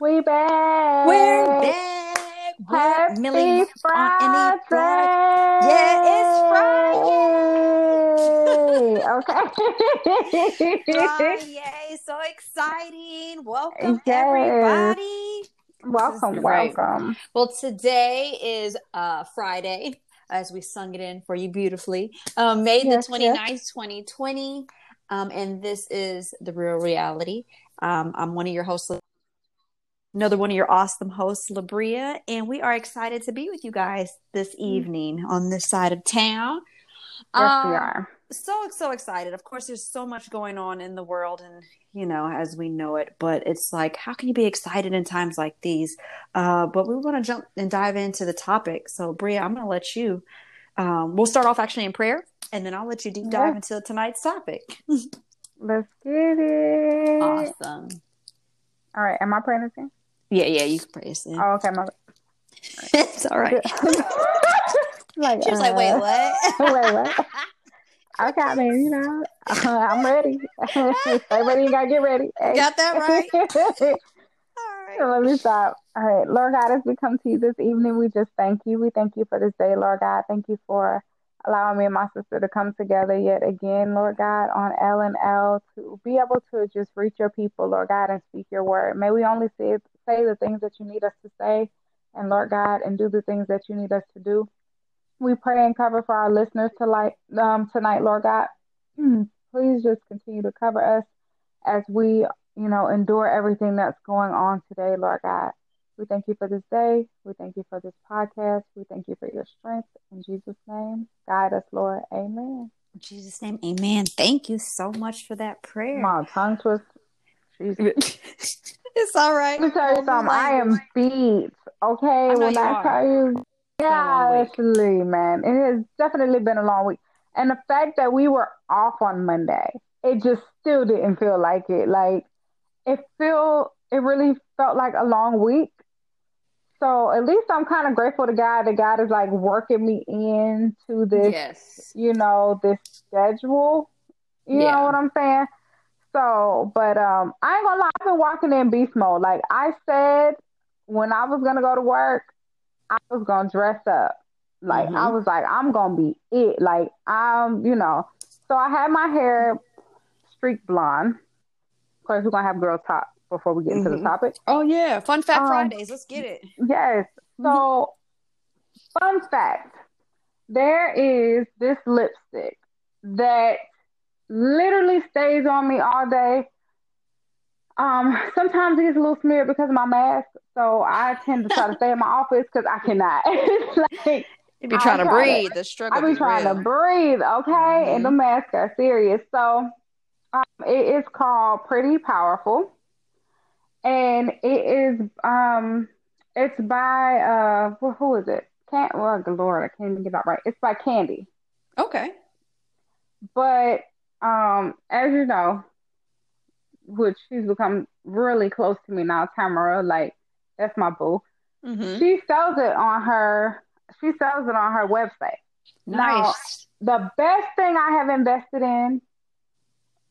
We back. We're back. We're Millie on any Friday. Yeah, it's Friday. okay. Friday. So exciting. Welcome, Yes. everybody. welcome, This is great. welcome. Well, today is uh, Friday, as we sung it in for you beautifully. Um, May Yes, the 29th, 2020. Um, and this is The Real Reality. Um, I'm one of your hosts, another one of your awesome hosts, LaBria. And we are excited to be with you guys this evening on this side of town. Yes, we Um, are. so so excited of course there's so much going on in the world and you know as we know it but it's like how can you be excited in times like these uh but we want to jump and dive into the topic so bria i'm going to let you um we'll start off actually in prayer and then i'll let you deep dive Yeah. into tonight's topic Let's get it. awesome All right. Am I praying this in? Yeah yeah you can pray us in. Oh, okay. My... it's all right like, she was like wait uh, what wait, what? Okay, I mean, you know, I'm ready. Ready, you gotta get ready. Hey. got that right all right Let me stop. All right, Lord God, as we come to you this evening, we just thank you. We thank you for this day, Lord God. Thank you for allowing me and my sister to come together yet again, Lord God, on L and L to be able to just reach your people, Lord God, and speak your word. May we only say, say the things that you need us to say, and Lord God, and do the things that you need us to do. We pray and cover for our listeners tonight, um, tonight, Lord God. Please just continue to cover us as we, you know, endure everything that's going on today, Lord God. We thank you for this day. We thank you for this podcast. We thank you for your strength. In Jesus' name, guide us, Lord. Amen. in jesus name amen thank you so much for that prayer My tongue twist. Jesus. it's all right Let me tell you something. I am beat. Okay, when I are. tell you, been a long yeah, man, it has definitely been a long week. And the fact that we were off on Monday, it just still didn't feel like it. Like it feel, it really felt like a long week. So at least I'm kind of grateful to God that God is like working me into this yes you know, this schedule. You Yeah. know what I'm saying? So, but um, I ain't gonna lie, I've been walking in beast mode. Like I said, when I was gonna go to work, I was gonna dress up. Like I Mhm. was like, I'm gonna be it. Like I'm, you know. So I had my hair streak blonde. Of course, we're gonna have girl talk before we get into the Mhm. topic. Oh yeah, fun fact Um, Fridays. Let's get it. Yes. So, fun fact there is this lipstick that literally stays on me all day. Um, sometimes it gets a little smeared because of my mask, so I tend to try to stay in my office because I cannot. Like You be trying to try to- breathe. The struggle. I be trying to breathe, okay? And the masks are serious. So um, it is called Pretty Powerful, and it is um, it's by uh, who is it? Can't well, good Lord, I can't even get that right. It's by Candy, Okay. but um, as you know, which she's become really close to me now, Tamara. Like that's my boo. Mm-hmm. She sells it on her. She sells it on her website. Now, Nice. the best thing I have invested in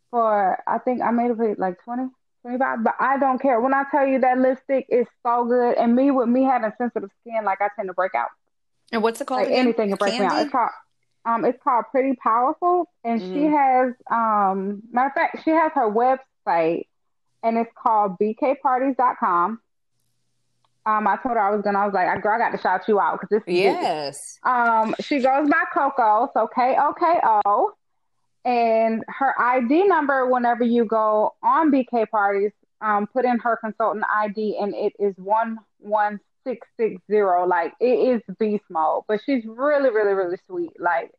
for I think I made it like 20, 25, but I don't care. When I tell you that lipstick is so good, and me with me having sensitive skin, like I tend to break out. and what's it called Like again? anything can break me out. It's called um it's called Pretty Powerful and she Mhm. has um matter of fact, she has her website and it's called bkparties.com. Um, I told her I was gonna. I was like, "Girl, I got to shout you out because this is big." Yes. Um, she goes by Coco, so K O K O, and her ID number. Whenever you go on BK parties, um, put in her consultant ID, and it is one one six six zero. Like it is beast mode, but she's really, really, really sweet. Like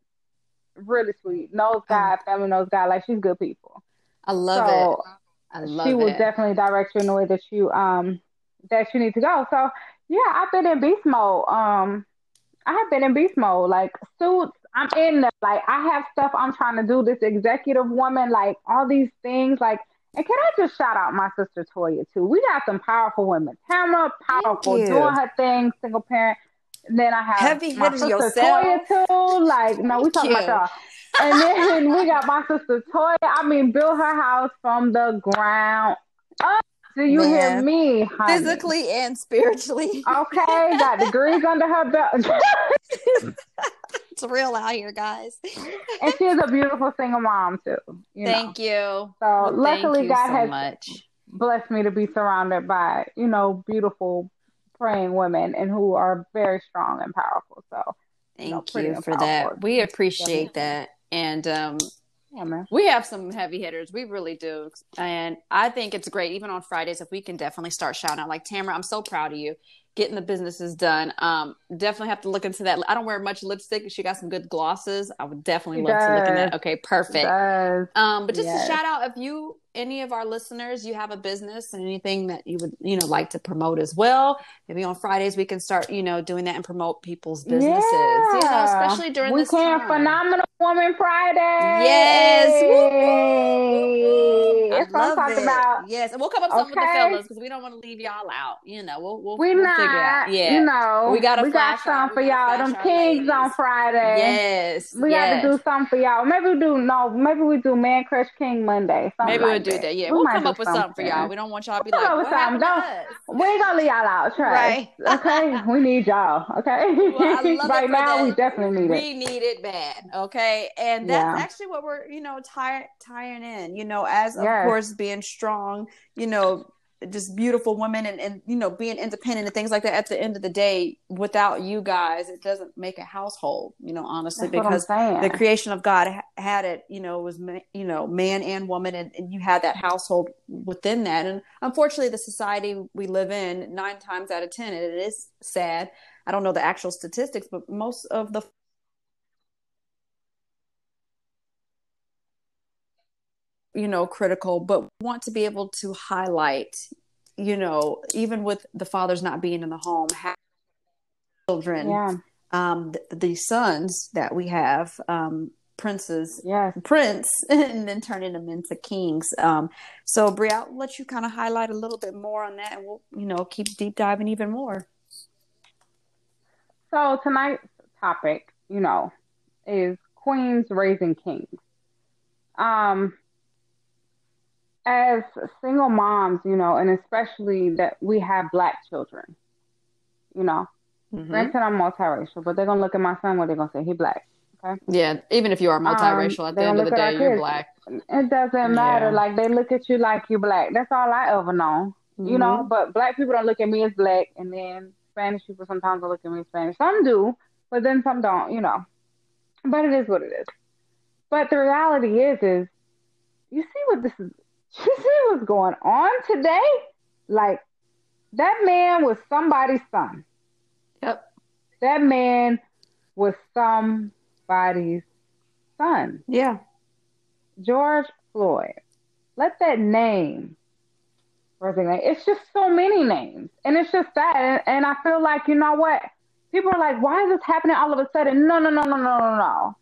really sweet. Knows God, family knows God. Like she's good people. I love so it. I love she it. will definitely direct you in the way that you um that you need to go. So yeah, I've been in beast mode. Um, I have been in beast mode. Like suits, I'm in there. Like I have stuff I'm trying to do. This executive woman, like all these things. Like, and can I just shout out my sister Toya too? We got some powerful women. Tamara, powerful, doing her thing, single parent. And then I have Heavy my sister yourself. Toya too. Like, no, we talking about y'all. And then we got my sister Toya. I mean, build her house from the ground up. Do you Man. hear me? Honey? Physically and spiritually. Okay, got degrees under her belt. it's real out here, guys. and she's a beautiful single mom too. You thank know. you. So well, luckily, God so has much. blessed me to be surrounded by you know beautiful praying women and who are very strong and powerful. So thank you, know, for that. We appreciate that. And um, yeah. We have some heavy hitters. We really do. And I think it's great, even on Fridays, if we can definitely start shouting out. Like, Tamara, I'm so proud of you getting the businesses done. Um, definitely have to look into that. I don't wear much lipstick. She got some good glosses. I would definitely love to look in that. Okay, perfect. Um, but just yes. a shout out if you any of our listeners, you have a business and anything that you would, you know, like to promote as well. Maybe on Fridays we can start, you know, doing that and promote people's businesses. Yeah, you know, especially during we this can time. phenomenal woman Friday. Yes. That's what I'm talking about. Yes. And we'll come up okay. with the fellas because we don't want to leave y'all out. You know, we'll we'll, we we'll not, figure out. Yeah. You know, we got we got something for y'all. Them kings on Friday. Yes. We yes. got to do something for y'all. Maybe we do no, maybe we do Man Crush King Monday. Maybe like we'll do that. Yeah. We will come up with something. something for y'all. We don't want y'all to be like, what happened don't, We ain't gonna leave y'all out, Right. Okay. we need y'all. Okay. Well, right now, that. we definitely need we it. We need it bad. Okay. And that's yeah. actually what we're, you know, tie, tying in, you know, as of yes. course being strong, you know, just beautiful women and, and you know being independent and things like that at the end of the day without you guys it doesn't make a household you know honestly That's because the creation of god had it you know was you know man and woman and, and you had that household within that. And unfortunately the society we live in nine times out of ten and it is sad. I don't know the actual statistics but most of the you know critical but want to be able to highlight you know even with the fathers not being in the home have children yeah. um the, the, sons that we have um princes yes. prince and then turning them into kings. Um so brie i'll let you kind of highlight a little bit more on that and we'll you know keep deep diving even more. So tonight's topic you know is queens raising kings. Um as single moms, you know, and especially that we have black children, you know. Mm-hmm. Granted, I'm multiracial, but they're gonna look at my son. What they're gonna say? He black. Okay. Yeah, even if you are multiracial, um, at the end of the day, you're black. It doesn't matter. Yeah. Like they look at you like you black. That's all I ever know. Mm-hmm. You know, but black people don't look at me as black, and then Spanish people sometimes don't look at me as Spanish. Some do, but then some don't. You know, but it is what it is. But the reality is, is you see what this is you see what's going on today? Like that man was somebody's son. Yep. That man was somebody's son. Yeah. George Floyd. Let that name resonate. It's just so many names. And it's just that. And, and I feel like, you know what? People are like, why is this happening all of a sudden? No, no, no, no, no, no, no.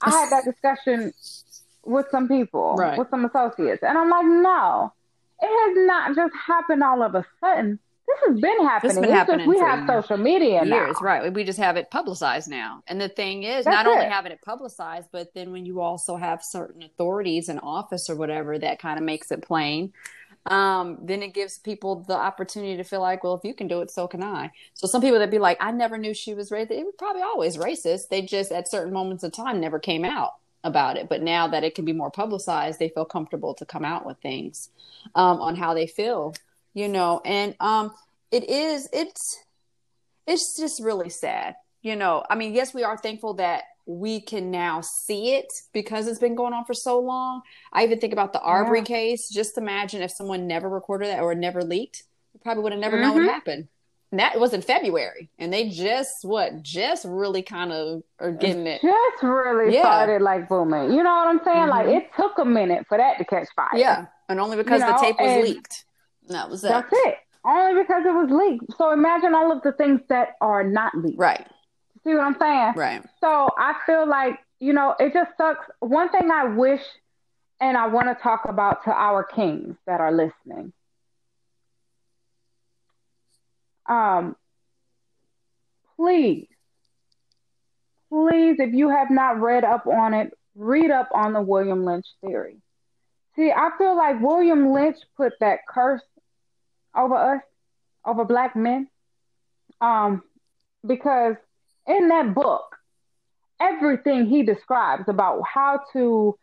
I had that discussion with some people, right. with some associates. And I'm like, no, it has not just happened all of a sudden. This has been happening. This been happening just, we have social media years, now. right? We just have it publicized now. And the thing is, That's not it. only having it publicized, but then when you also have certain authorities in office or whatever, that kind of makes it plain. Um, then it gives people the opportunity to feel like, well, if you can do it, so can I. So some people that be like, I never knew she was racist. It was probably always racist. They just at certain moments of time never came out about it. But now that it can be more publicized, they feel comfortable to come out with things um, on how they feel, you know. And um, it is it's it's just really sad, you know. I mean, yes, we are thankful that we can now see it because it's been going on for so long. I even think about the Arbery yeah. case. Just imagine if someone never recorded that or never leaked, we probably would have never mm-hmm. known what mm-hmm. happened that was in February, and they just what just really kind of are getting it. Just really yeah. started like booming. You know what I'm saying? Mm-hmm. Like it took a minute for that to catch fire. Yeah, and only because you know? the tape was leaked. That was it. That's it. Only because it was leaked. So imagine all of the things that are not leaked. Right. See what I'm saying? Right. So I feel like you know it just sucks. One thing I wish, and I want to talk about to our kings that are listening um, please, please, if you have not read up on it, read up on the William Lynch theory. See, I feel like William Lynch put that curse over us, over black men. Um, because in that book, everything he describes about how to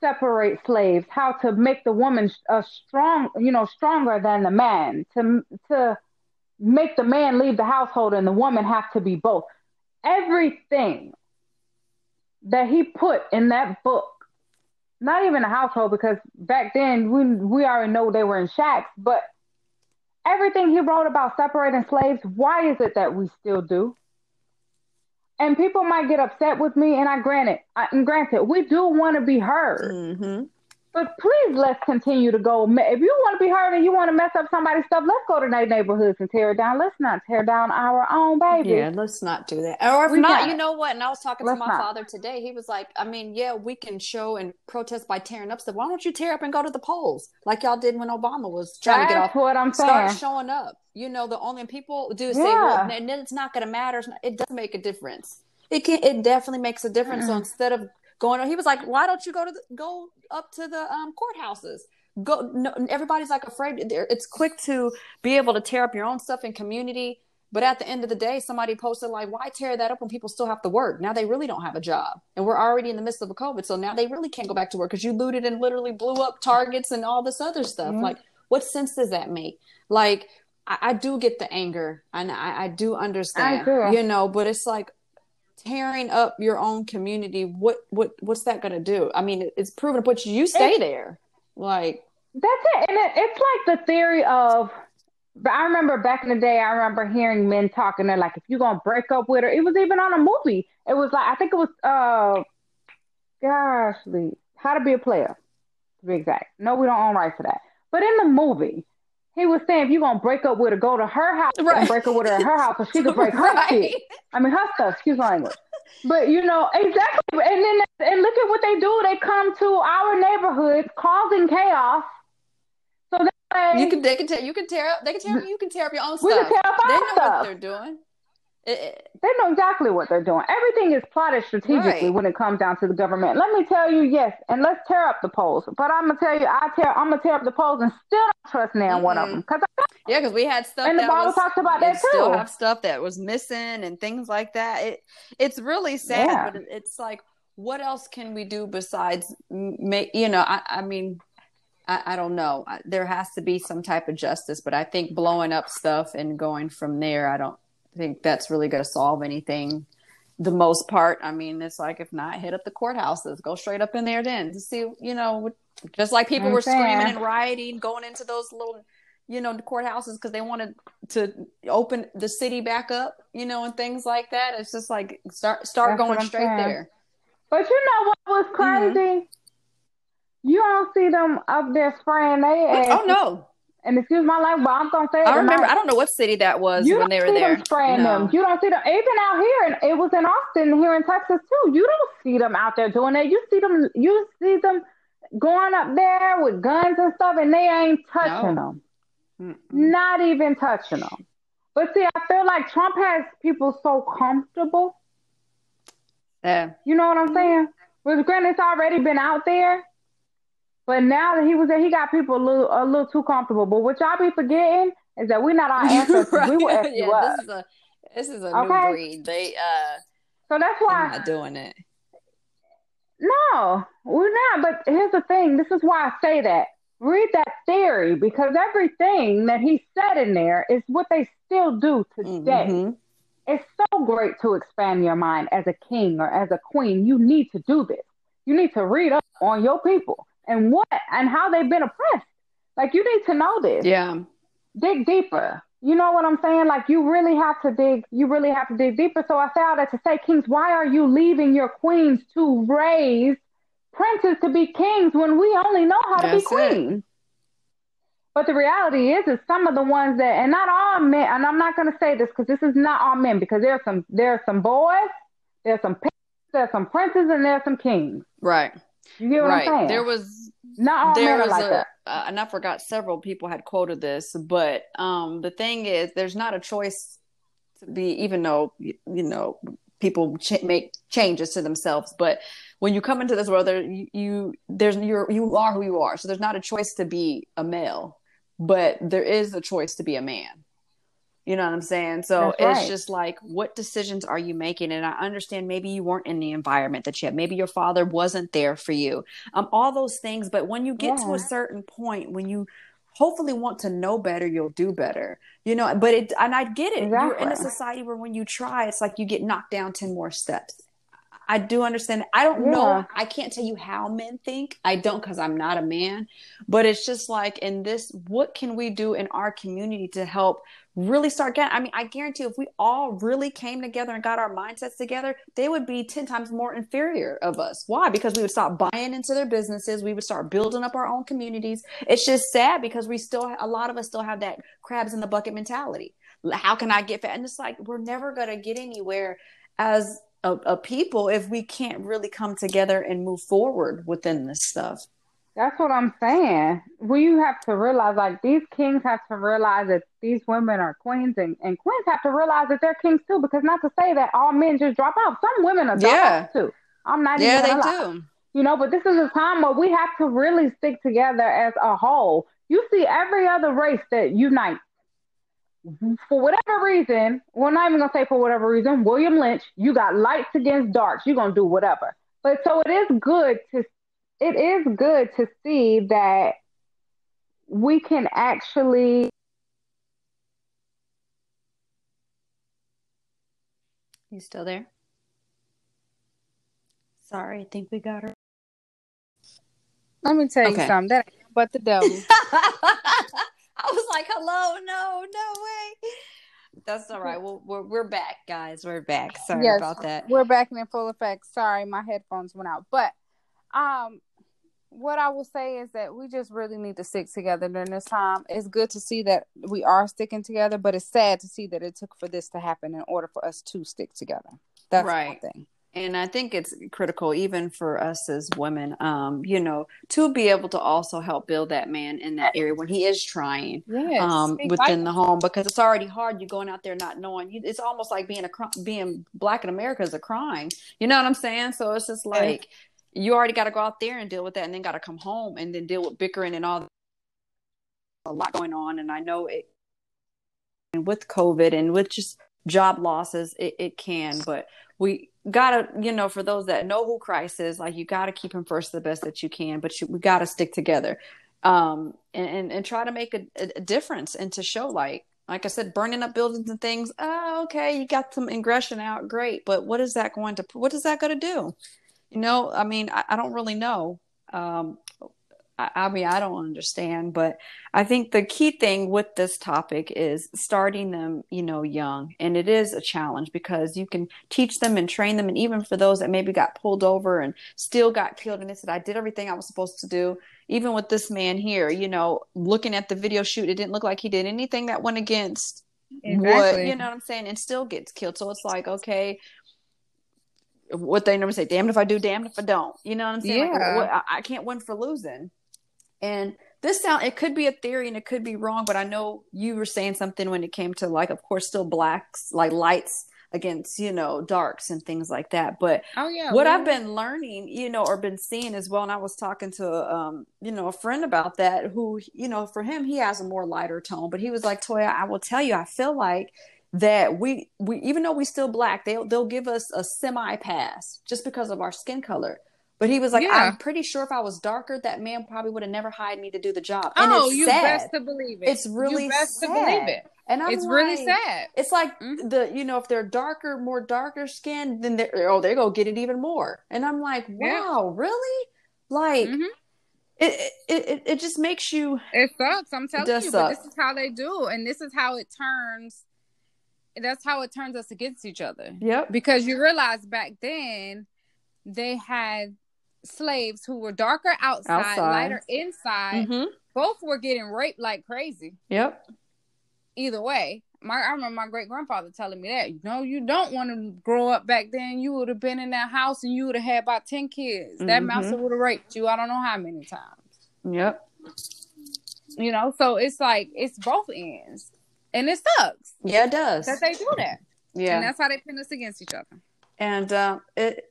separate slaves, how to make the woman a strong, you know, stronger than the man, to to make the man leave the household and the woman have to be both. Everything that he put in that book, not even a household, because back then we we already know they were in shacks, but everything he wrote about separating slaves, why is it that we still do? and people might get upset with me, and I grant it. I, and granted, we do want to be heard. Mm-hmm. But please, let's continue to go. If you want to be heard and you want to mess up somebody's stuff, let's go to their neighborhoods and tear it down. Let's not tear down our own baby. Yeah, let's not do that. Or if we not, you know what? And I was talking let's to my not. father today. He was like, I mean, yeah, we can show and protest by tearing up stuff. Why don't you tear up and go to the polls like y'all did when Obama was trying That's to get off? what I'm saying. Start showing up. You know, the only people do say, yeah. well, and then it's not going to matter. It does make a difference it can it definitely makes a difference. So instead of going, on. he was like, "Why don't you go to the, go up to the um, courthouses?" Go. No, everybody's like afraid. It's quick to be able to tear up your own stuff in community, but at the end of the day, somebody posted like, "Why tear that up when people still have to work? Now they really don't have a job, and we're already in the midst of a COVID, so now they really can't go back to work because you looted and literally blew up targets and all this other stuff. Mm-hmm. Like, what sense does that make? Like, I, I do get the anger, and I, I do understand, I you know, but it's like tearing up your own community, what what what's that going to do? I mean, it's proven to put you, stay it's, there. Like that's it, and it, it's like the theory of. I remember back in the day, I remember hearing men talking. They're like, if you're gonna break up with her, it was even on a movie. It was like I think it was uh, gosh, How to Be a Player, to be exact. No, we don't own rights to that. But in the movie, he was saying if you're gonna break up with her, go to her house right. and break up with her at her house so she could break her right. shit. I mean her stuff, excuse my language. But you know, exactly and then and look at what they do. They come to our neighborhoods causing chaos. So that way, you can they can tear you can tear up they can tear you can tear up your own stuff. We can tear up our they know stuff. what they're doing. It, they know exactly what they're doing. Everything is plotted strategically right. when it comes down to the government. Let me tell you, yes, and let's tear up the polls. But I'm gonna tell you, I tear, I'm gonna tear up the polls and still don't trust now mm-hmm. one of them because yeah, because we had stuff and the Bible was, talks about that too. Still have stuff that was missing and things like that. It it's really sad, yeah. but it's like, what else can we do besides make? You know, I, I mean, I, I, don't know. There has to be some type of justice, but I think blowing up stuff and going from there, I don't think that's really going to solve anything. The most part, I mean, it's like if not, hit up the courthouses, go straight up in there then to see, you know, just like people were screaming and rioting, going into those little, you know, courthouses because they wanted to open the city back up, you know, and things like that. It's just like start start that's going straight saying. there. But you know what was mm-hmm. crazy? Mm-hmm. You don't see them up there spraying their Oh no, and excuse my language, but I'm gonna say. I remember. I don't know what city that was you when they were there. Them spraying no. them. You don't see them even out here, and it was in Austin here in Texas too. You don't see them out there doing that. You see them. You see them going up there with guns and stuff, and they ain't touching no. them. Mm-mm. Not even touching them. But see, I feel like Trump has people so comfortable. Yeah. You know what I'm saying? Because granted, it's already been out there. But now that he was there, he got people a little a little too comfortable. But what y'all be forgetting is that we're not our ancestors. right. We will F yeah, you up. This is a this is a okay? new breed. They uh So that's why I'm not doing it. No, we're not. But here's the thing. This is why I say that. Read that theory because everything that he said in there is what they still do today. Mm-hmm. It's so great to expand your mind as a king or as a queen. You need to do this. You need to read up on your people and what and how they've been oppressed. Like you need to know this. Yeah. Dig deeper. You know what I'm saying? Like you really have to dig. You really have to dig deeper. So I say all that to say, kings, why are you leaving your queens to raise princes to be kings when we only know how That's to be queens? But the reality is, is some of the ones that, and not all men, and I'm not going to say this because this is not all men, because there are some, there are some boys, there's some, there's some princes, and there's some kings. Right. You get what right. I'm saying? There was not all there men was like a, that. Uh, and I forgot several people had quoted this, but um, the thing is, there's not a choice to be, even though you, you know people ch- make changes to themselves, but when you come into this world, there you, you there's you're you are who you are. So there's not a choice to be a male. but there is a choice to be a man. You know what I'm saying? So it's just like, what decisions are you making? And I understand maybe you weren't in the environment that you had. Maybe your father wasn't there for you. Um, all those things. But when you get to a certain point, when you hopefully want to know better, you'll do better. You know, but it, and I get it. You're in a society where when you try, it's like you get knocked down 10 more steps. I do understand. I don't Yeah. know. I can't tell you how men think. I don't because I'm not a man. But it's just like in this, what can we do in our community to help really start getting? I mean, I guarantee if we all really came together and got our mindsets together, they would be 10 times more inferior of us. Why? Because we would stop buying into their businesses. We would start building up our own communities. It's just sad because we still, a lot of us still have that crabs in the bucket mentality. How can I get fat? And it's like, we're never going to get anywhere as a, a people if we can't really come together and move forward within this stuff. That's what I'm saying. We have to realize, like, these kings have to realize that these women are queens, and, and queens have to realize that they're kings too. Because not to say that all men just drop out. Some women are drop Yeah. out too. I'm not Yeah, they do. You know, but this is a time where we have to really stick together as a whole. You see every other race that unites. For whatever reason, we're not even gonna say for whatever reason, William Lynch, you got lights against darks, you're gonna do whatever. But so it is good to it is good to see that we can actually You still there? Sorry, I think we got her. Let me tell you Okay. something. That ain't but the devil. I was like, hello, no, no way. That's all right. Well, we're, we're back, guys. We're back. Sorry Yes. about that. We're back in full effect. Sorry, my headphones went out. But um what I will say is that we just really need to stick together during this time. It's good to see that we are sticking together, but it's sad to see that it took for this to happen in order for us to stick together. That's Right. thing. And I think it's critical, even for us as women, um, you know, to be able to also help build that man in that area when he is trying. Yes. um, within the home because it's already hard. You're going out there not knowing. You, it's almost like being a being black in America is a crime. You know what I'm saying? So it's just like you already got to go out there and deal with that, and then got to come home and then deal with bickering and all. A lot going on, and I know it. And with COVID and with just job losses, it, it can, but we gotta, you know, for those that know who Christ is, like you gotta keep him first the best that you can, but you, we gotta stick together um, and, and, and try to make a, a difference and to show like like I said, burning up buildings and things. Oh, okay, you got some ingression out, great, but what is that going to? What is that going to do? You know, I mean, I, I don't really know. Um, I, I mean, I don't understand, but I think the key thing with this topic is starting them, you know, young, and it is a challenge because you can teach them and train them, and even for those that maybe got pulled over and still got killed, and they said, "I did everything I was supposed to do." even with this man here, you know, looking at the video shoot, it didn't look like he did anything that went against what Exactly. you know what I'm saying, and still gets killed. So it's like, okay, what they never say, damned if I do, damned if I don't. You know what I'm saying? Like, Yeah. what, I, can't win for losing. And this sound it could be a theory and it could be wrong, but I know you were saying something when it came to like, of course, still blacks like lights against you know darks and things like that. But Oh yeah. what we- I've been learning, you know, or been seeing as well, and I was talking to, um, you know, a friend about that who, you know, for him, he has a more lighter tone, but he was like, Toya, I will tell you, I feel like that we, we, even though we still black, they'll, they'll give us a semi pass just because of our skin color. But he was like, Yeah. I'm pretty sure if I was darker, that man probably would have never hired me to do the job. And Oh, you sad. best to believe it. It's really you best sad. to believe it. And I'm it's really sad. it's like Mhm. the you know if they're darker, more darker skinned, then they're oh they go get it even more. And I'm like, Yeah. wow, really? Like Mhm. it, it it it just makes you It sucks. I'm telling you, but this is how they do, and this is how it turns. That's how it turns us against each other. yep Because you realize back then they had slaves who were darker outside, Outside. lighter inside. hmm Both were getting raped like crazy. yep Either way, my I remember my great grandfather telling me that. No, you don't want to grow up back then. You would have been in that house and you would have had about ten kids. That Mhm. mouse would have raped you. I don't know how many times. yep You know, so it's like it's both ends, and it sucks yeah it does that they do that. Yeah, and that's how they pin us against each other. and um it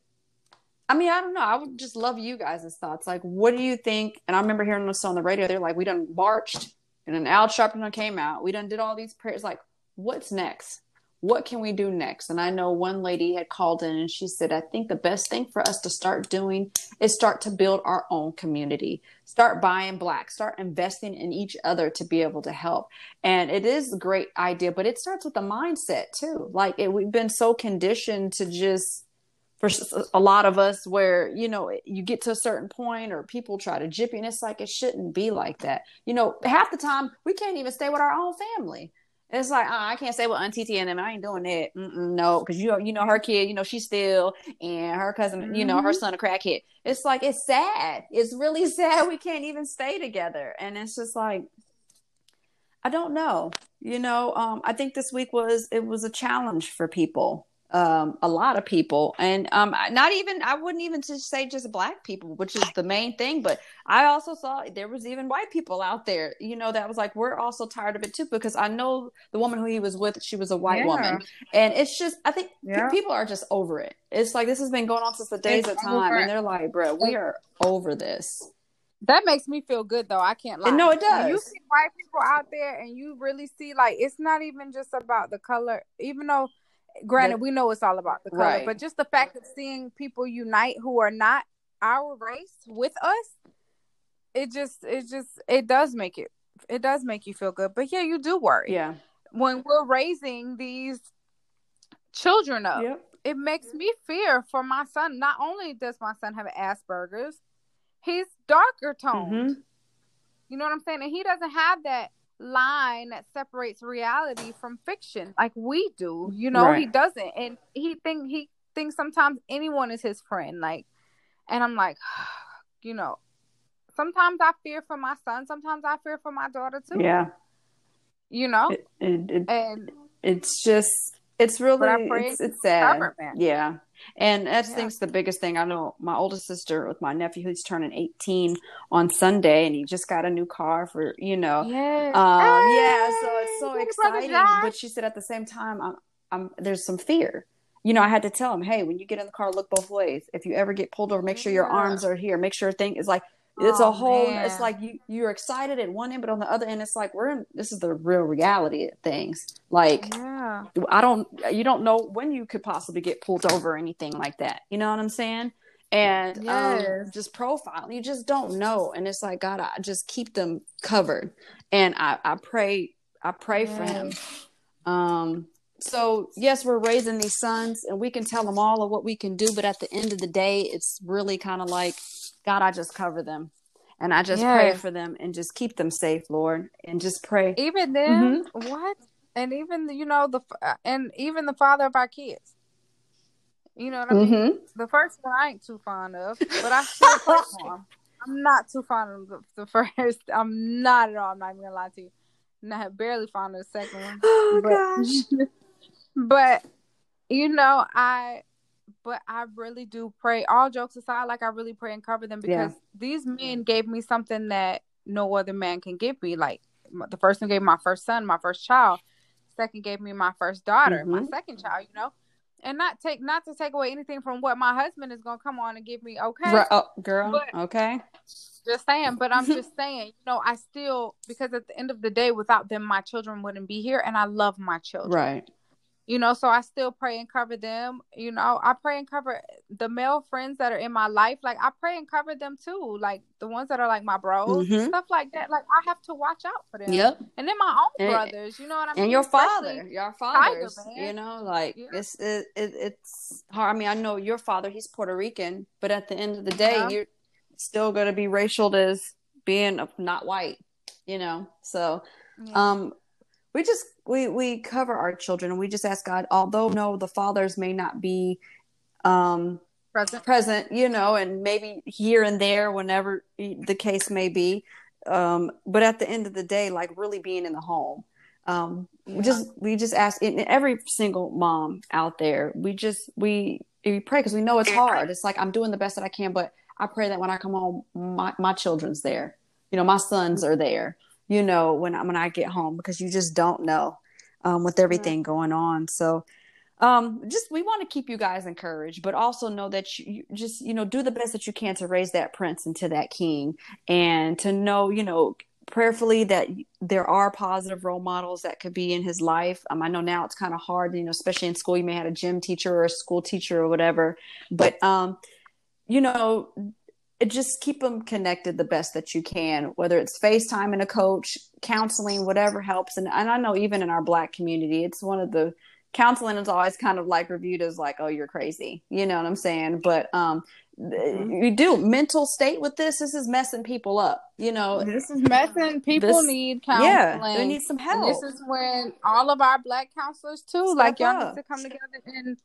I mean, I don't know. I would just love you guys' thoughts. Like, what do you think? And I remember hearing this on the radio. They're like, we done marched and then Al Sharpton came out. We done did all these prayers. Like, what's next? What can we do next? And I know one lady had called in and she said, I think the best thing for us to start doing is start to build our own community. Start buying black, start investing in each other to be able to help. And it is a great idea, but it starts with the mindset too. Like it, we've been so conditioned to just for a lot of us where you know you get to a certain point or people try to jip you and it's like it shouldn't be like that you know half the time we can't even stay with our own family it's like oh, I can't say with Auntie T and them. I ain't doing that. Mm-mm, no, because you know, you know her kid. You know she's still and her cousin. Mm-hmm. You know her mm-hmm. son a crackhead. It's like it's sad. It's really sad. We can't even stay together, and it's just like I don't know. You know, um, I think this week was it was a challenge for people um, a lot of people, and um, not even I wouldn't even just say just black people, which is the main thing. But I also saw there was even white people out there, you know, that was like we're also tired of it too because I know the woman who he was with, she was a white yeah. woman, and it's just I think yeah. people are just over it. It's like this has been going on since the days it's of time, and they're like, bro, we are over this. That makes me feel good though. I can't lie. No, it does. When you see white people out there, and you really see like it's not even just about the color, even though granted we know it's all about the color right. but just the fact of seeing people unite who are not our race with us it just it just it does make it it does make you feel good but yeah you do worry yeah when we're raising these children up yep. it makes me fear for my son not only does my son have asperger's he's darker toned mm-hmm. you know what i'm saying and he doesn't have that line that separates reality from fiction. Like we do you know right. he doesn't. And he think he thinks sometimes anyone is his friend like and i'm like you know sometimes i fear for my son sometimes i fear for my daughter too. Yeah. You know? It, it, it, and it's just it's really it's, it's sad yeah and I yeah. think's the biggest thing. I know my oldest sister with my nephew who's turning 18 on Sunday and he just got a new car for, you know. Yeah. Um, hey, yeah, so it's so exciting. But she said at the same time, I'm, I'm, there's some fear. You know, I had to tell him, hey, when you get in the car, look both ways. If you ever get pulled over, make sure your arms are here. Make sure thing is like it's oh, a whole man. it's like you you're excited at one end but on the other end it's like we're in this is the real reality of things like yeah. i don't you don't know when you could possibly get pulled over or anything like that you know what i'm saying and um, yes. um, just profile you just don't know and it's like god i just keep them covered and i i pray i pray yes. for him um so yes we're raising these sons and we can tell them all of what we can do but at the end of the day it's really kind of like God, I just cover them. And I just yes. pray for them and just keep them safe, Lord, and just pray. Even them, mm-hmm. what? And even you know the and even the father of our kids. You know what I mean? Mm-hmm. The first one I ain't too fond of, but I still pray for him. I'm not too fond of the, the, first. I'm not at all. I'm not even gonna lie to you. Not barely fond of the second one. Oh but, gosh. but you know, I but I really do pray. All jokes aside, like I really pray and cover them because yeah. these men gave me something that no other man can give me. Like the first one gave my first son, my first child. Second gave me my first daughter, mm-hmm. my second child. You know, and not take not to take away anything from what my husband is gonna come on and give me. Okay, right, oh, girl. But, okay. Just saying, but I'm just saying, you know, I still because at the end of the day, without them, my children wouldn't be here, and I love my children. Right you know so i still pray and cover them you know i pray and cover the male friends that are in my life like i pray and cover them too like the ones that are like my bros mm-hmm. stuff like that like i have to watch out for them yep and then my own and, brothers you know what i mean and your father your father you know like yeah. it's it, it, it's hard i mean i know your father he's puerto rican but at the end of the day yeah. you're still going to be racial as being not white you know so yeah. um we just we we cover our children and we just ask God, although no, the fathers may not be um present present, you know, and maybe here and there whenever the case may be. Um, but at the end of the day, like really being in the home. Um, yeah. we just we just ask in every single mom out there, we just we we pray because we know it's hard. It's like I'm doing the best that I can, but I pray that when I come home, my, my children's there. You know, my sons are there you know, when I, when I get home because you just don't know um, with everything going on. So, um, just we want to keep you guys encouraged, but also know that you, you, just you know do the best that you can to raise that prince into that king, and to know you know prayerfully that there are positive role models that could be in his life. Um, I know now it's kind of hard, you know, especially in school. You may have a gym teacher or a school teacher or whatever, but um, you know, just keep them connected the best that you can, whether it's FaceTime and a coach, counseling, whatever helps. And, and I know even in our Black community, it's one of the counseling is always kind of like reviewed as like, oh, you're crazy. You know what I'm saying? But um, mm-hmm. you do mental state with this. This is messing people up. You know, this is messing. People this, need counseling. Yeah, they need some help. And this is when all of our Black counselors too, Step like y'all up. need to come together and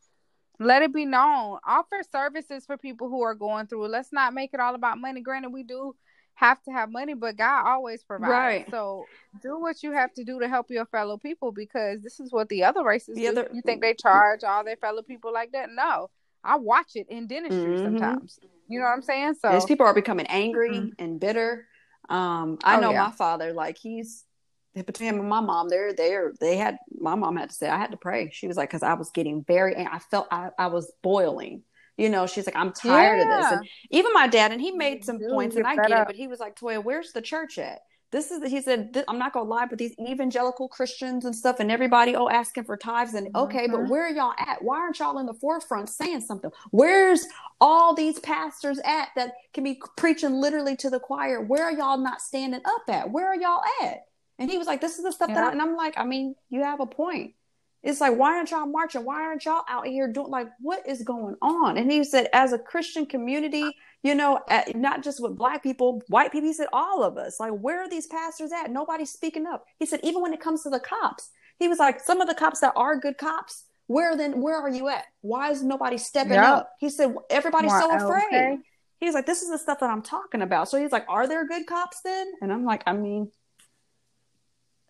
let it be known. Offer services for people who are going through. Let's not make it all about money. Granted, we do have to have money, but God always provides. Right. So do what you have to do to help your fellow people because this is what the other races the do. Other... You think they charge all their fellow people like that? No. I watch it in dentistry mm-hmm. sometimes. You know what I'm saying? So these people are becoming angry mm-hmm. and bitter. Um, I oh, know yeah. my father, like he's between him and my mom, they're there. They had my mom had to say I had to pray. She was like, because I was getting very, I felt I, I was boiling. You know, she's like, I'm tired yeah. of this. And even my dad, and he made some points, and I get up. it, but he was like, Toya, where's the church at? This is, he said, I'm not gonna lie, but these evangelical Christians and stuff, and everybody, oh, asking for tithes, and okay, mm-hmm. but where are y'all at? Why aren't y'all in the forefront saying something? Where's all these pastors at that can be preaching literally to the choir? Where are y'all not standing up at? Where are y'all at? And he was like, "This is the stuff yeah. that," I, and I'm like, "I mean, you have a point. It's like, why aren't y'all marching? Why aren't y'all out here doing like what is going on?" And he said, as a Christian community, you know, at, not just with black people, white people, he said, all of us, like, where are these pastors at? Nobody's speaking up. He said, even when it comes to the cops, he was like, some of the cops that are good cops, where then, where are you at? Why is nobody stepping yep. up? He said, everybody's so afraid. Okay. He's like, this is the stuff that I'm talking about. So he's like, are there good cops then? And I'm like, I mean,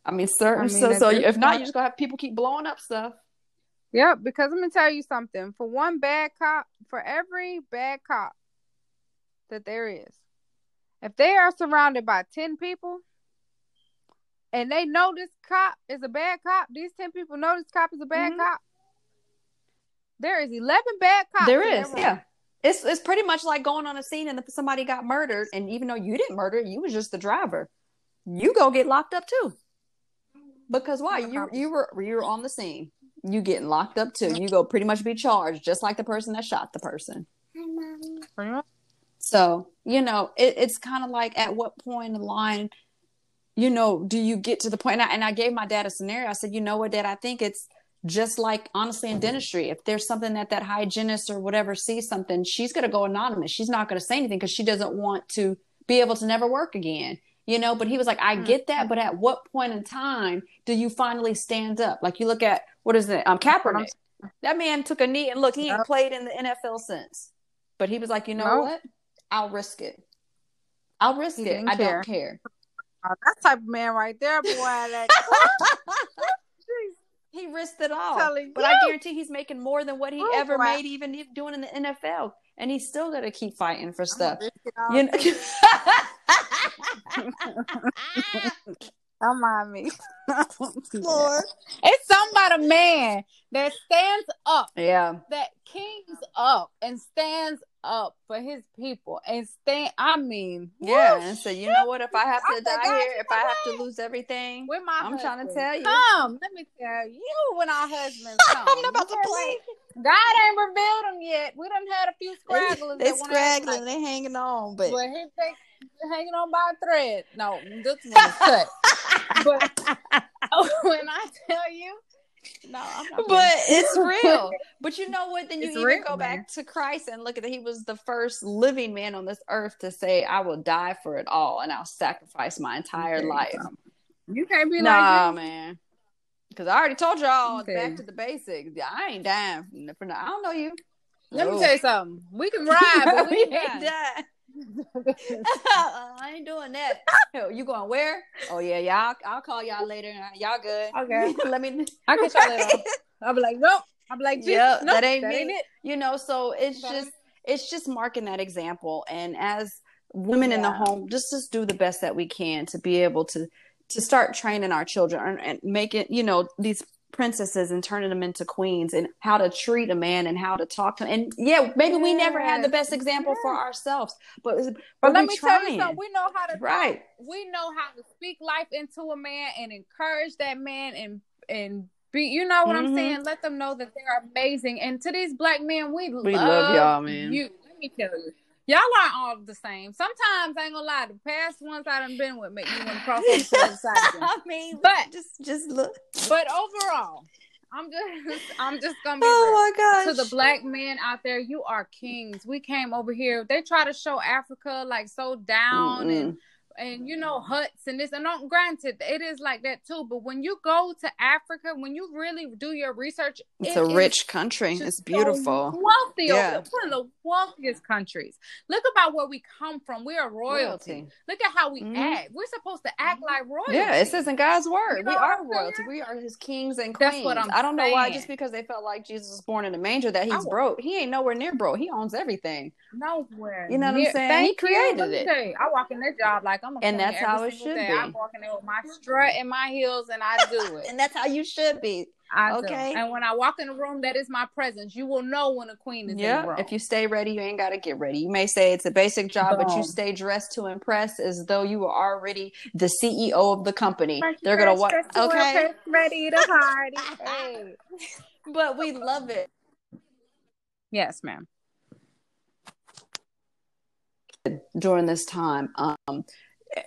I mean, certain. I mean, so, so if not, you're just gonna have people keep blowing up stuff. Yep, because I'm gonna tell you something. For one bad cop, for every bad cop that there is, if they are surrounded by ten people, and they know this cop is a bad cop, these ten people know this cop is a bad mm-hmm. cop. There is eleven bad cops. There is, yeah. It's it's pretty much like going on a scene and somebody got murdered, and even though you didn't murder, you was just the driver. You go get locked up too. Because why? You you were you were on the scene. You getting locked up too. You go pretty much be charged, just like the person that shot the person. So you know, it, it's kind of like at what point in the line, you know, do you get to the point? And I, and I gave my dad a scenario. I said, you know what, Dad? I think it's just like honestly in dentistry if there's something that that hygienist or whatever sees something she's going to go anonymous she's not going to say anything because she doesn't want to be able to never work again you know but he was like i mm. get that but at what point in time do you finally stand up? Like you look at what is it um Kaepernick. That man took a knee and look he ain't played in the NFL since. But he was like you know what? I'll risk it. I'll risk he it. I care. don't care. oh, that type of man right there boy that he risked it all. But you. I guarantee he's making more than what he oh, ever made even doing in the NFL and he's still got to keep fighting for stuff. you know Don't mind me. it's something about a man that stands up. Yeah. That kings up and stands up for his people and stand. I mean, yeah. And so you know what? If I have to I die here, if I have to lose everything, with my I'm husband. trying to tell you. Come, let me tell you, when our husbands come, I'm not about to play. God ain't revealed them yet. We done had a few scragglers. They, they scraggling, they hanging on, but, but his, they, hanging on by a thread. No, this one is cut. but oh, when I tell you, no, but it's real. But you know what? Then you it's even real, go man. back to Christ and look at that. He was the first living man on this earth to say, "I will die for it all, and I'll sacrifice my entire okay, life." You can't be nah, like, man. Because I already told y'all okay. back to the basics. I ain't dying for no. I don't know you. Let me oh. tell you something. We can ride, but we, we ain't die. I ain't doing that. You going where? Oh yeah, y'all. I'll call y'all later. Y'all good? Okay. Let me. I can call later. I'll be like, nope. I'll be like, yeah, nope, that ain't that. Ain't it. You know, so it's just it's just marking that example. And as women yeah. in the home, just just do the best that we can to be able to to start training our children and make it. You know, these princesses and turning them into queens and how to treat a man and how to talk to him. And yeah, maybe we never had the best example for ourselves, but but, But let me trying. tell you something. We know how to Right. We know how to speak life into a man and encourage that man and and be. You know what I'm Mhm. saying? Let them know that they're amazing. And to these black men, we, We love, love y'all, man. You. Let me tell you. Y'all aren't all the same. Sometimes I ain't gonna lie. The past ones I done been with make me want to cross over to the side. I mean, But- just just look. But overall, I'm just I'm just gonna be. Oh my to the black men out there, you are kings. We came over here. They try to show Africa like so down and and you know huts and this and not granted it is like that too. But when you go to Africa, when you really do your research, It's it a rich country. It's so beautiful. wealthy. Yeah. there. One of the wealthiest countries. Look about where we come from. We are royalty. Royalty. Look at how we Mhm. act. We're supposed to act like royalty. Yeah, it says in God's word, You we are royalty. We are His kings and queens. That's what I'm I don't know why, just because they felt like Jesus was born in a manger, that he's broke. He ain't nowhere near broke. He owns everything, Nowhere. You know what I'm saying? Thank He created me it. I walk in that job like I'm a And that's how it should day. be. I walk in with my strut and my heels, and I do it. and that's how you should be. I Okay. do. And when I walk in a room, that is my presence. You will know when a queen is in the Yeah, room. if you stay ready, you ain't got to get ready. You may say it's a basic job, but you stay dressed to impress, as though you were already the CEO of the company. Fresh They're gonna dress, what? dress to wear, Okay, ready to party. hey. but we love it. Yes, ma'am. during this time. Um,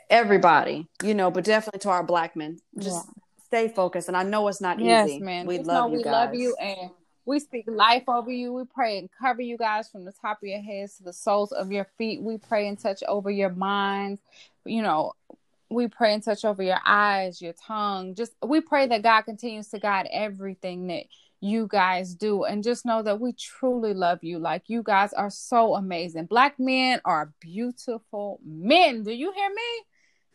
everybody, you know, but definitely to our black men, just stay focused. And I know it's not Yes, easy. man. We Just love you we guys. love you and we speak life over you. We pray and cover you guys from the top of your heads to the soles of your feet. We pray and touch over your minds. You know, we pray and touch over your eyes, your tongue. Just we pray that God continues to guide everything that you guys do. And just know that we truly love you. Like you guys are so amazing. Black men are beautiful men. Do you hear me?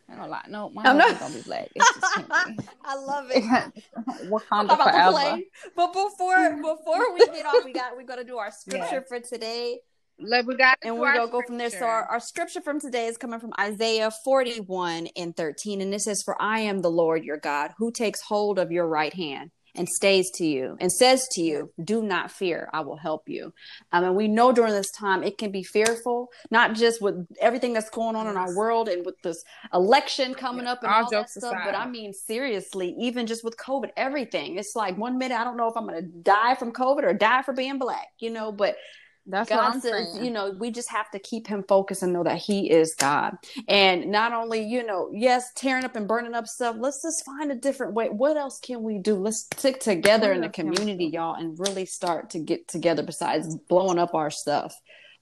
I ain't gonna lie. No, my I'm husband's not- gonna be black. It's just. I love it. Wakanda forever. play. But before before we get off, we got we gotta do our scripture for today. Like we got and to we our go go from there. So our, our scripture from today is coming from Isaiah 41 and 13. And this says, For I am the Lord your God, who takes hold of your right hand and stays to you and says to you, Do not fear, I will help you. Um, and we know during this time it can be fearful, not just with everything that's going on in our world and with this election coming up and All all, that stuff. aside. But I mean, seriously, even just with COVID, everything. It's like one minute I don't know if I'm going to die from COVID or die for being black, you know, but That's what God I'm says, saying. you know, we just have to keep him focused and know that he is God. And not only, you know, yes, tearing up and burning up stuff, let's just find a different way. What else can we do? Let's stick together What in the else can we community, y'all, and really start to get together besides blowing up our stuff.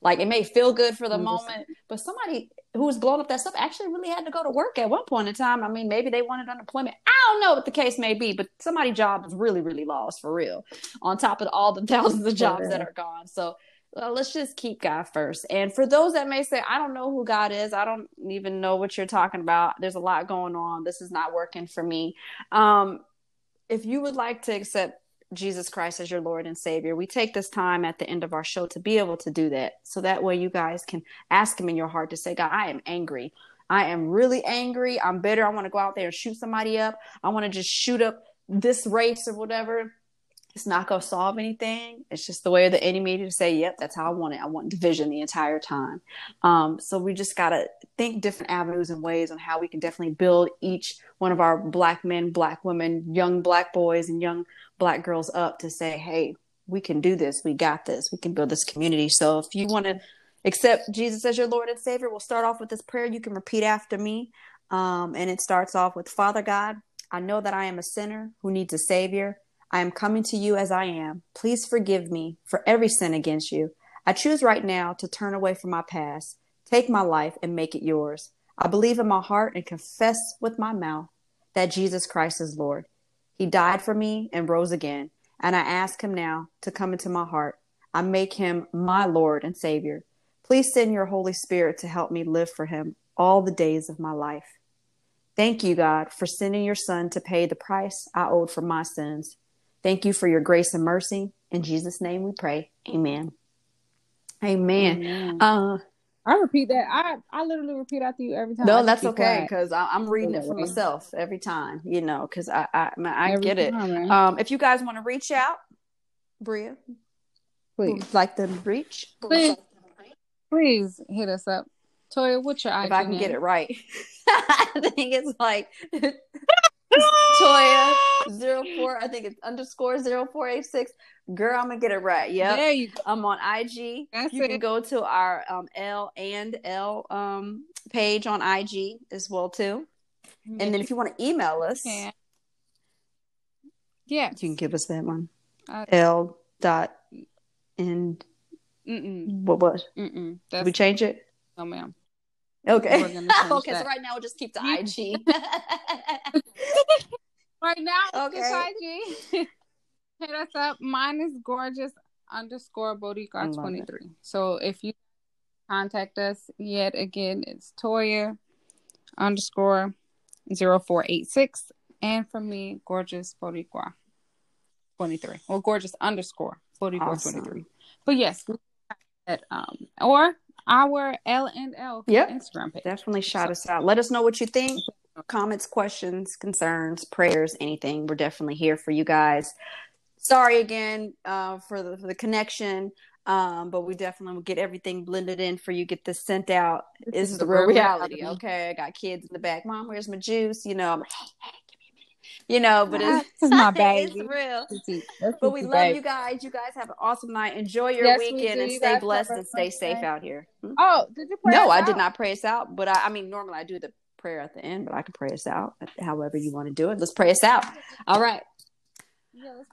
Like it may feel good for the Understand. moment, but somebody who was blowing up that stuff actually really had to go to work at one point in time. I mean, maybe they wanted unemployment. I don't know what the case may be, but somebody's job is really, really lost for real. On top of all the thousands of jobs that are gone. So well, let's just keep God first. And for those that may say, I don't know who God is, I don't even know what you're talking about. There's a lot going on. This is not working for me. Um, if you would like to accept Jesus Christ as your Lord and Savior, we take this time at the end of our show to be able to do that. So that way you guys can ask Him in your heart to say, God, I am angry. I am really angry. I'm bitter. I want to go out there and shoot somebody up. I want to just shoot up this race or whatever it's not going to solve anything. It's just the way of the enemy to say, yep, that's how I want it. I want division the entire time. Um, so we just got to think different avenues and ways on how we can definitely build each one of our black men, black women, young black boys, and young black girls up to say, hey, we can do this. We got this. We can build this community. So if you want to accept Jesus as your Lord and Savior, we'll start off with this prayer. You can repeat after me. Um, and it starts off with Father God, I know that I am a sinner who needs a Savior. I am coming to you as I am. Please forgive me for every sin against you. I choose right now to turn away from my past, take my life, and make it yours. I believe in my heart and confess with my mouth that Jesus Christ is Lord. He died for me and rose again, and I ask him now to come into my heart. I make him my Lord and Savior. Please send your Holy Spirit to help me live for him all the days of my life. Thank you, God, for sending your Son to pay the price I owed for my sins. Thank you for your grace and mercy. In Jesus' name we pray. Amen. Amen. Amen. Uh, I repeat that. I I literally repeat after you every time. No, that's okay because I'm reading it for myself every time. You know, because I I, I, get it. um, if you guys want to reach out, Bria, please like to reach, please, please hit us up. Toya, what's your? If I can name? get it right, I think it's like Toya zero four. I think it's underscore zero four eight six. Girl, I'm gonna get it right. Yeah, there you go. I'm on IG. That's you it. can go to our um, L and L um, page on IG as well too. And then if you want to email us, yeah, you can give us that one. Uh, L dot and what was? Mm-mm. Did we change it? No, ma'am. Okay. okay. That. So right now we'll just keep the IG. right now, okay. IG. Hit us up. Mine is gorgeous underscore Boricua twenty three. So if you contact us yet again, it's Toya underscore zero four eight six, and for me, gorgeous Boricua twenty three. Well, gorgeous underscore Boricua awesome. twenty three. But yes, at, um, or our L and L yep. Instagram page. Definitely shout so. us out. Let us know what you think. Comments, questions, concerns, prayers, anything. We're definitely here for you guys. Sorry again uh, for, the, for the connection. Um, but we definitely will get everything blended in for you. Get this sent out. This, this is, the real reality. reality. Okay, I got kids in the back. Mom, where's my juice? You know, I'm like, hey, hey, you know, but it's, it's my baby. it's real. but we love baby. you guys. You guys have an awesome night. Enjoy your yes, weekend we and stay blessed and stay safe out here. Hmm? Oh, did you No, I out? did not pray us out. But I, I mean, normally I do the prayer at the end, but I can pray us out however you want to do it. Let's pray us out. All right.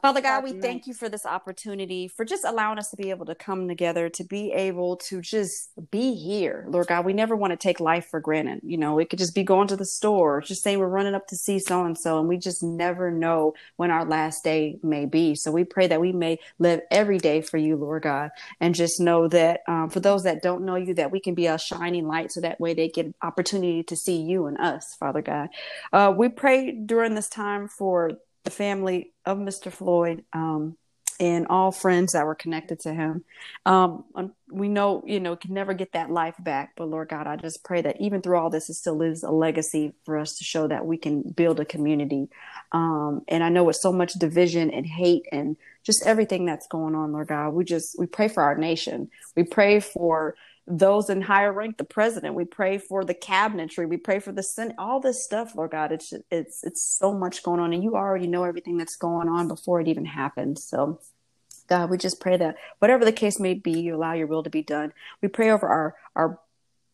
Father God, we thank you for this opportunity, for just allowing us to be able to come together, to be able to just be here. Lord God, we never want to take life for granted. You know, it could just be going to the store, just saying we're running up to see so and so, and we just never know when our last day may be. So we pray that we may live every day for you, Lord God, and just know that um, for those that don't know you, that we can be a shining light so that way they get opportunity to see you and us, Father God. Uh, we pray during this time for the family of Mr. Floyd um, and all friends that were connected to him. Um, we know, you know, can never get that life back, but Lord God, I just pray that even through all this, it still is a legacy for us to show that we can build a community. Um, and I know with so much division and hate and just everything that's going on, Lord God, we just we pray for our nation. We pray for those in higher rank, the president. We pray for the cabinetry. We pray for the Senate. All this stuff, Lord God, it's it's it's so much going on, and you already know everything that's going on before it even happens. So, God, we just pray that whatever the case may be, you allow your will to be done. We pray over our our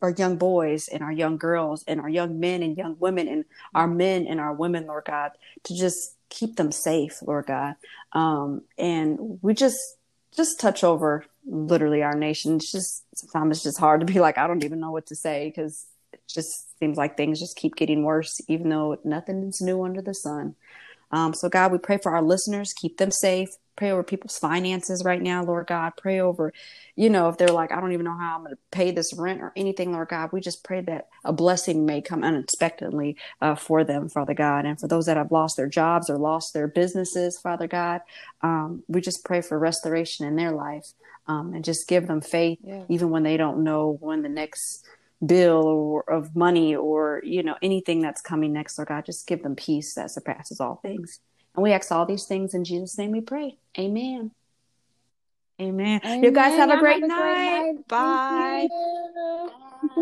our young boys and our young girls and our young men and young women and our men and our women, Lord God, to just keep them safe, Lord God. Um, and we just just touch over literally our nation. It's just sometimes it's just hard to be like, I don't even know what to say because it just seems like things just keep getting worse, even though nothing is new under the sun. Um, so God, we pray for our listeners, keep them safe, pray over people's finances right now, Lord God. Pray over, you know, if they're like, I don't even know how I'm going to pay this rent or anything, Lord God. We just pray that a blessing may come unexpectedly uh, for them, Father God. And for those that have lost their jobs or lost their businesses, Father God, um, we just pray for restoration in their life um, and just give them faith, yeah. even when they don't know when the next bill or of money or you know anything that's coming next lord god just give them peace that surpasses all things and we ask all these things in Jesus' name we pray. Amen. Amen. Amen. You guys have a great, have a night. great night. Bye.